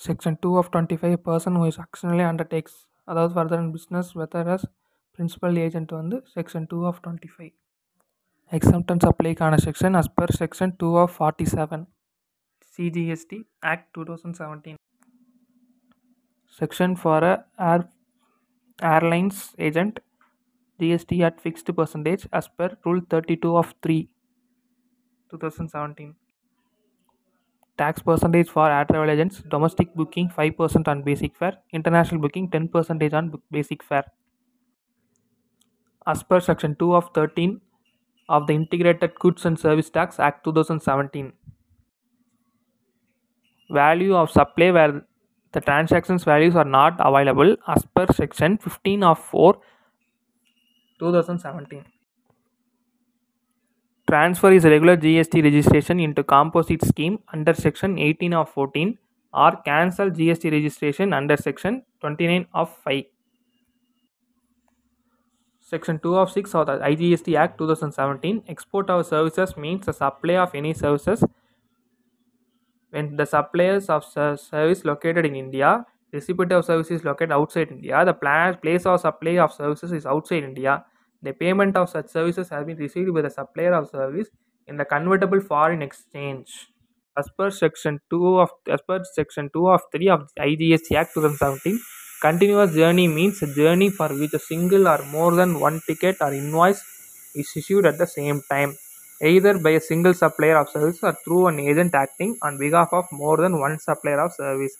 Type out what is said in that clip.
Section 2 of 25 person who is actionally undertakes அதாவது further in business whether as principal agent வந்து section two of twenty five exemptions அப்ளைக்கான section as per section two of forty seven CGST act two thousand seventeen section for a air airlines agent GST at fixed percentage as per rule thirty two of three two thousand seventeen tax percentage for air travel agents domestic booking 5% on basic fare international booking 10% on basic fare. As per section 2 of 13 of the integrated goods and service tax act 2017 value of supply where the transactions values are not available as per section 15 of 4 2017 transfer his regular GST registration into composite scheme under section 18 of 14 or cancel GST registration under section 29 of 5. Section 2 of 6 of the IGST Act 2017 export of services means the supply of any services when the suppliers of ser- service located in India, recipient of services located outside India, the place of supply of services is outside India, the payment of such services has been received by the supplier of service in the convertible foreign exchange. As per section 2 of as per section 2 of 3 of IGST Act 2017, continuous journey means a journey for which a single or more than one ticket or invoice is issued at the same time, either by a single supplier of service or through an agent acting on behalf of more than one supplier of service.